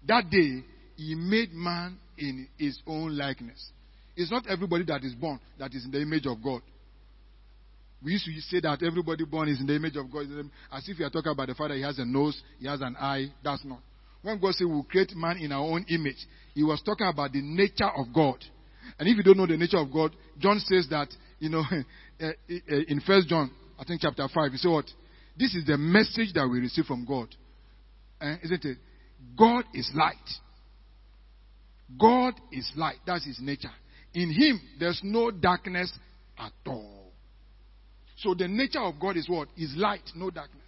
that day he made man in his own likeness. It's not everybody that is born that is in the image of God. We used to say that everybody born is in the image of God, as if you are talking about the Father, he has a nose, he has an eye. That's not. When God said we'll create man in our own image, he was talking about the nature of God. And if you don't know the nature of God, John says that, you know, eh, eh, in First John, I think chapter 5, he said what? This is the message that we receive from God. Uh, isn't it? God is light. God is light. That's his nature. In him, there's no darkness at all. So the nature of God is what? Is light, no darkness.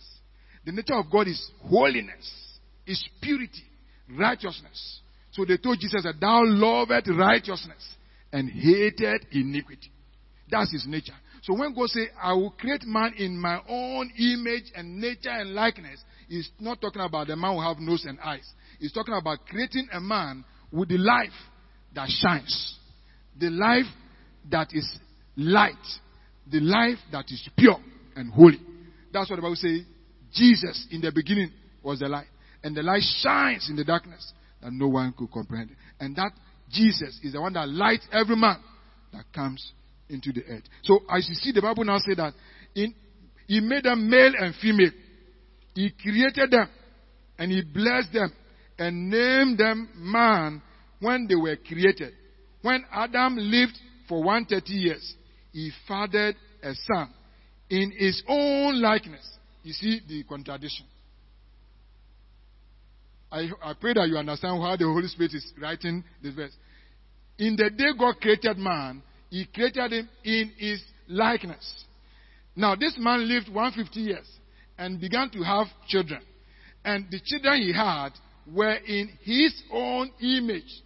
The nature of God is holiness, is purity, righteousness. So they told Jesus that thou lovest righteousness and hated iniquity. That's his nature. So when God say, I will create man in my own image and nature and likeness, he's not talking about the man who have nose and eyes. He's talking about creating a man with the life that shines, the life that is light, the life that is pure and holy. That's what the Bible says. Jesus in the beginning was the light, and the light shines in the darkness that no one could comprehend. And that Jesus is the one that lights every man that comes into the earth. So as you see, the Bible now say that in, he made them male and female. He created them and he blessed them and named them man when they were created. When Adam lived for 130 years, he fathered a son in his own likeness. You see the contradiction. I, I pray that you understand how the Holy Spirit is writing this verse. In the day God created man, he created him in his likeness. Now, this man lived 150 years and began to have children. And the children he had were in his own image.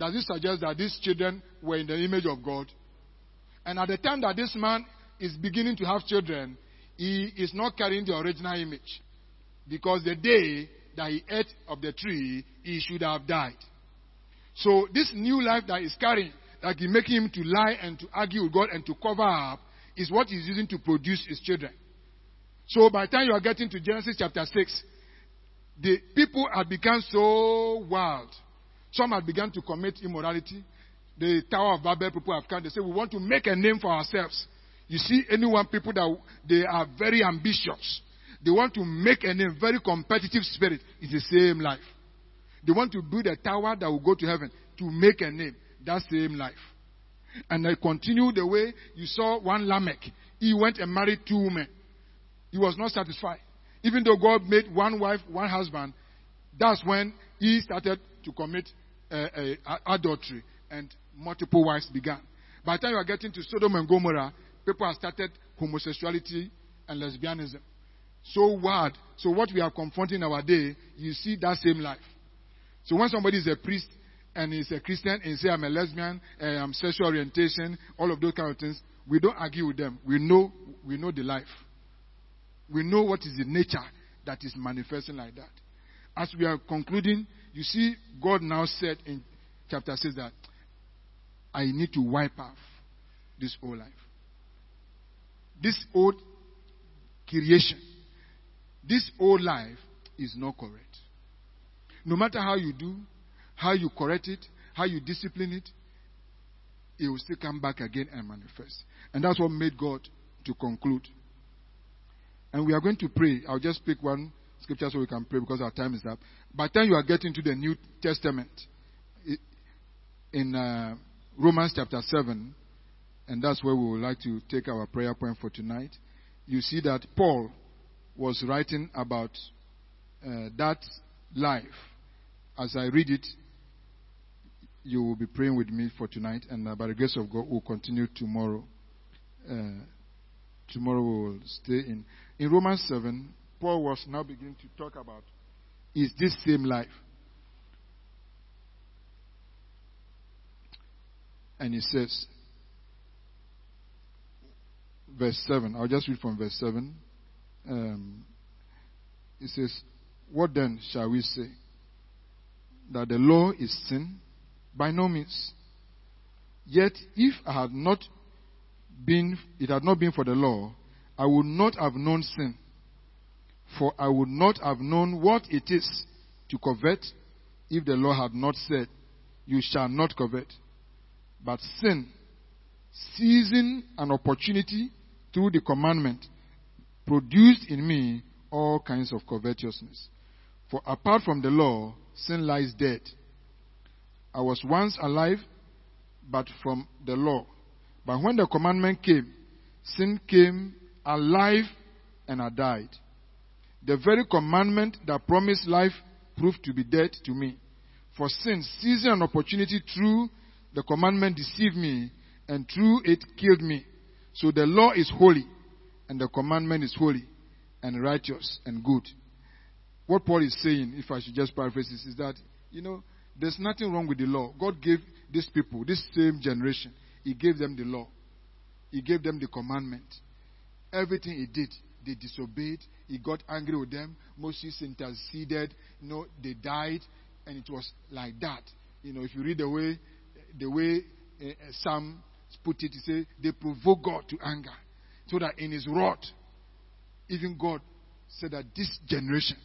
Does this suggest that these children were in the image of God? And at the time that this man is beginning to have children, he is not carrying the original image. Because the day that he ate of the tree, he should have died. So this new life that he's carrying, that is making him to lie and to argue with God and to cover up, is what he's using to produce his children. So by the time you are getting to Genesis chapter 6, the people have become so wild. Some had begun to commit immorality. The Tower of Babel people have come. They say, we want to make a name for ourselves. You see, anyone people that they are very ambitious. They want to make a name, very competitive spirit. It's the same life. They want to build a tower that will go to heaven to make a name. That same life. And I continue the way you saw one Lamech. He went and married two women. He was not satisfied. Even though God made one wife, one husband, that's when he started to commit uh, adultery and multiple wives began. By the time you are getting to Sodom and Gomorrah, people have started homosexuality and lesbianism. So wild. So what we are confronting our day, you see that same life. So when somebody is a priest and is a Christian and say I'm a lesbian, uh, I'm sexual orientation, all of those kind of things, we don't argue with them. We know we know the life. We know what is the nature that is manifesting like that. As we are concluding, you see, God now said in chapter 6 that I need to wipe off this old life. This old creation, this old life is not correct. No matter how you do, how you correct it, how you discipline it, it will still come back again and manifest. And that's what made God to conclude. And we are going to pray. I'll just pick one scriptures so we can pray because our time is up. By the time you are getting to the New Testament, in uh, Romans chapter 7, and that's where we would like to take our prayer point for tonight, you see that Paul was writing about uh, that life. As I read it, you will be praying with me for tonight, and uh, by the grace of God, we'll continue tomorrow. Uh, tomorrow we will stay in. In Romans 7, Paul was now beginning to talk about is this same life. And he says, verse 7, I'll just read from verse 7. Um, it says, What then shall we say? That the law is sin? By no means. Yet, if I had not been, it had not been for the law, I would not have known sin. For I would not have known what it is to covet if the law had not said, You shall not covet. But sin, seizing an opportunity through the commandment, produced in me all kinds of covetousness. For apart from the law, sin lies dead. I was once alive, but from the law. But when the commandment came, sin came alive and I died. The very commandment that promised life proved to be dead to me. For sin, seizing an opportunity through the commandment, deceived me, and through it killed me. So the law is holy, and the commandment is holy, and righteous, and good. What Paul is saying, if I should just paraphrase this, is that, you know, there's nothing wrong with the law. God gave these people, this same generation, He gave them the law. He gave them the commandment. Everything He did, they disobeyed. He got angry with them. Moses interceded. You know, they died, and it was like that. You know, if you read the way, the way uh, Psalm put it, he said they provoke God to anger, so that in His wrath, even God said that this generation,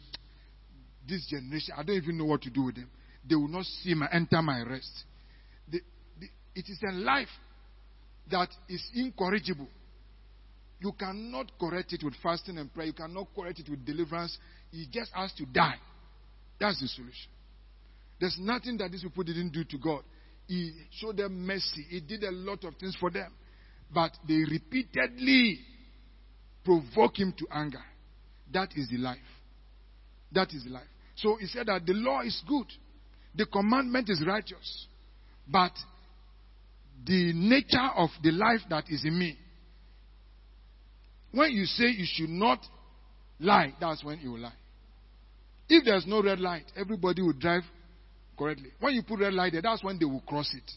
this generation, I don't even know what to do with them. They will not see my enter my rest. The, the, it is a life that is incorrigible. You cannot correct it with fasting and prayer. You cannot correct it with deliverance. He just has to die. That's the solution. There's nothing that these people didn't do to God. He showed them mercy. He did a lot of things for them. But they repeatedly provoke him to anger. That is the life. That is the life. So he said that the law is good. The commandment is righteous. But the nature of the life that is in me when you say you should not lie, that's when you lie. If there's no red light, everybody will drive correctly. When you put red light there, that's when they will cross it.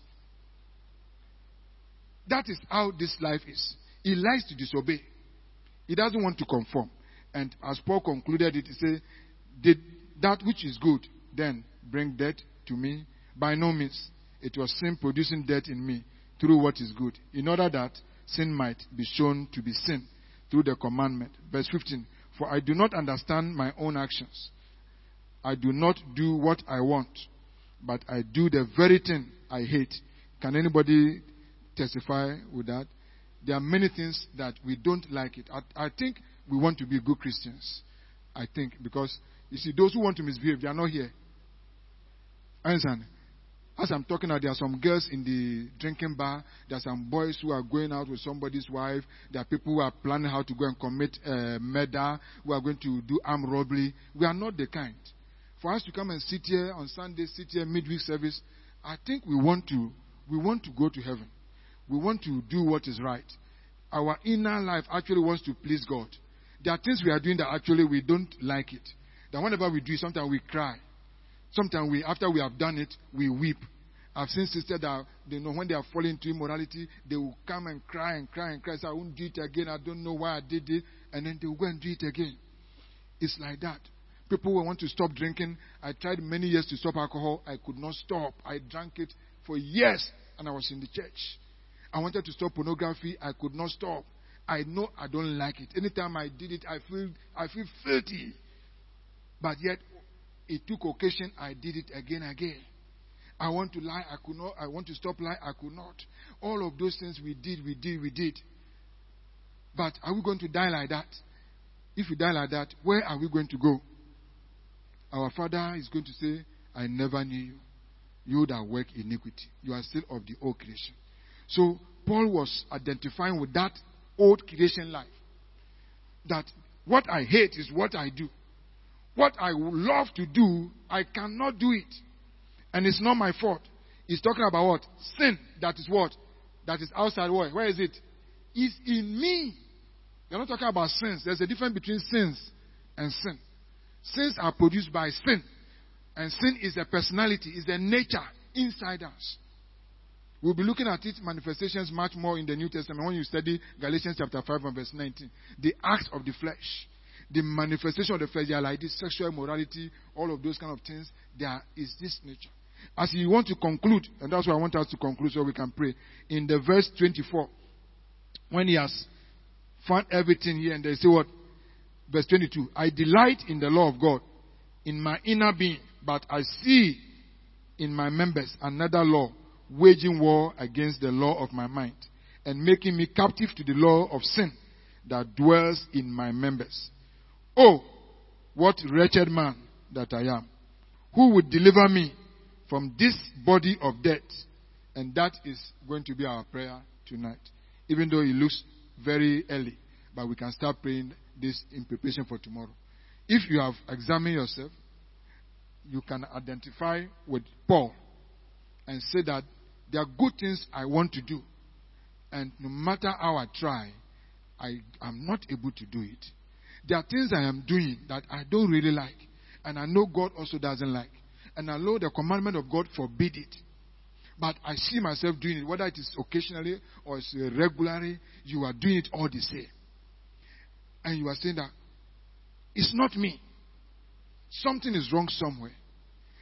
That is how this life is. He likes to disobey. He doesn't want to conform. And as Paul concluded it, he said, Did that which is good then bring death to me? By no means. It was sin producing death in me through what is good, in order that sin might be shown to be sin through the commandment. Verse 15 For I do not understand my own actions. I do not do what I want, but I do the very thing I hate. Can anybody testify with that? There are many things that we don't like it. I, I think we want to be good Christians. I think because you see, those who want to misbehave, they are not here. Understand? As I'm talking now, there are some girls in the drinking bar. There are some boys who are going out with somebody's wife. There are people who are planning how to go and commit uh, murder, who are going to do armed robbery. We are not the kind. For us to come and sit here on Sunday, sit here midweek service, I think we want to we want to go to heaven. We want to do what is right. Our inner life actually wants to please God. There are things we are doing that actually we don't like it. That whenever we do, sometimes we cry. Sometimes we, after we have done it, we weep. I've seen sisters that they know when they are falling into immorality, they will come and cry and cry and cry. Say, I won't do it again. I don't know why I did it. And then they will go and do it again. It's like that. People will want to stop drinking. I tried many years to stop alcohol. I could not stop. I drank it for years and I was in the church. I wanted to stop pornography. I could not stop. I know I don't like it. Anytime I did it, I feel I feel filthy. But yet it took occasion, I did it again again. I want to lie, I could not. I want to stop lying, I could not. All of those things we did, we did, we did. But are we going to die like that? If we die like that, where are we going to go? our Father is going to say, I never knew you. You that work iniquity. You are still of the old creation. So Paul was identifying with that old creation life. That what I hate is what I do. What I love to do, I cannot do it. And it's not my fault. He's talking about what? Sin. That is what? That is outside where? Where is it? It's in me. You're not talking about sins. There's a difference between sins and sin. Sins are produced by sin. And sin is a personality, is a nature inside us. We'll be looking at its manifestations much more in the New Testament when you study Galatians chapter 5 and verse 19. The acts of the flesh, the manifestation of the flesh, they are like this sexual immorality, all of those kind of things. There is this nature. As you want to conclude, and that's why I want us to conclude so we can pray. In the verse 24, when he has found everything here, and they say what? Verse 22 I delight in the law of God in my inner being, but I see in my members another law waging war against the law of my mind and making me captive to the law of sin that dwells in my members. Oh, what wretched man that I am! Who would deliver me from this body of death? And that is going to be our prayer tonight. Even though it looks very early, but we can start praying this in preparation for tomorrow. If you have examined yourself, you can identify with Paul and say that there are good things I want to do. And no matter how I try, I am not able to do it. There are things I am doing that I don't really like. And I know God also doesn't like. And I know the commandment of God forbid it. But I see myself doing it, whether it is occasionally or it's uh, regularly, you are doing it all the same. And you are saying that it's not me. Something is wrong somewhere.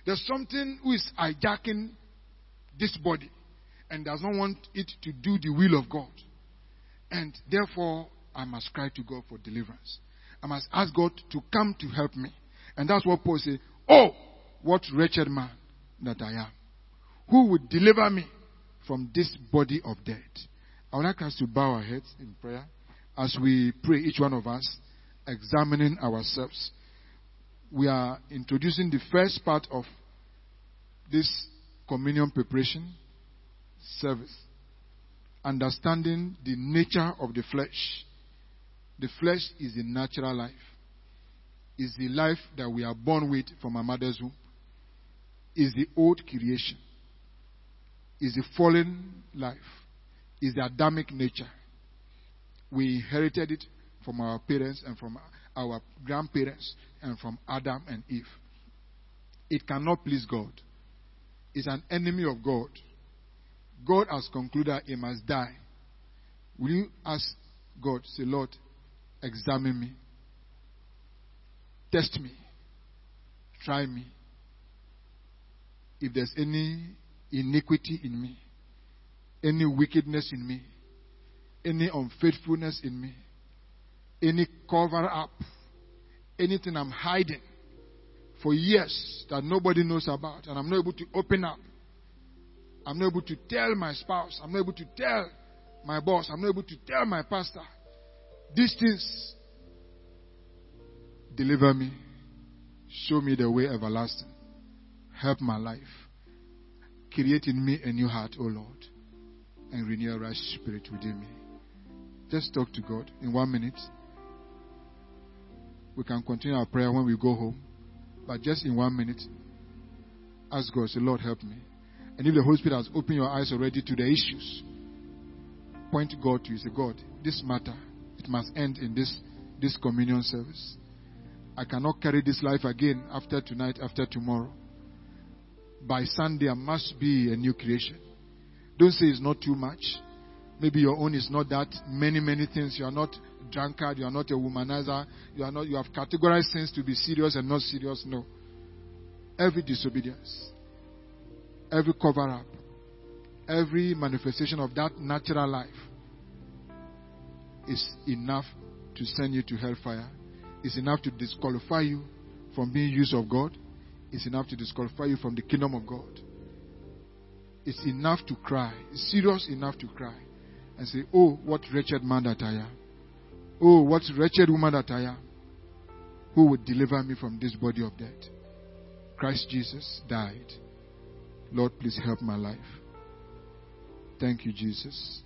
There's something who is hijacking this body and does not want it to do the will of God. And therefore, I must cry to God for deliverance. I must ask God to come to help me. And that's what Paul said. Oh, what wretched man that I am. Who would deliver me from this body of death? I would like us to bow our heads in prayer as we pray, each one of us, examining ourselves. We are introducing the first part of this communion preparation service. Understanding the nature of the flesh. The flesh is the natural life. Is the life that we are born with from our mother's womb. Is the old creation. Is the fallen life. Is the Adamic nature. We inherited it from our parents and from our grandparents and from Adam and Eve. It cannot please God. It's an enemy of God. God has concluded he must die. Will you ask God, say, Lord, examine me, test me, try me. If there's any iniquity in me, any wickedness in me, any unfaithfulness in me, any cover up, anything I'm hiding for years that nobody knows about, and I'm not able to open up. I'm not able to tell my spouse. I'm not able to tell my boss. I'm not able to tell my pastor. These things deliver me. Show me the way everlasting. Help my life. Create in me a new heart, O Lord, and renew a right spirit within me. Just talk to God in one minute. We can continue our prayer when we go home. But just in one minute, ask God, say, Lord, help me. And if the Holy Spirit has opened your eyes already to the issues, point God to you. Say, God, this matter, must end in this, this communion service. I cannot carry this life again after tonight, after tomorrow. By Sunday, I must be a new creation. Don't say it's not too much. Maybe your own is not that many, many things. You are not drunkard. You are not a womanizer. You are not. You have categorized things to be serious and not serious. No. Every disobedience, every cover up, every manifestation of that natural life is enough to send you to hellfire. is enough to disqualify you from being used of God. is enough to disqualify you from the kingdom of God. It's enough to cry. It's serious enough to cry and say, Oh, what wretched man that I am. Oh, what wretched woman that I am. Who would deliver me from this body of death? Christ Jesus died. Lord, please help my life. Thank you, Jesus.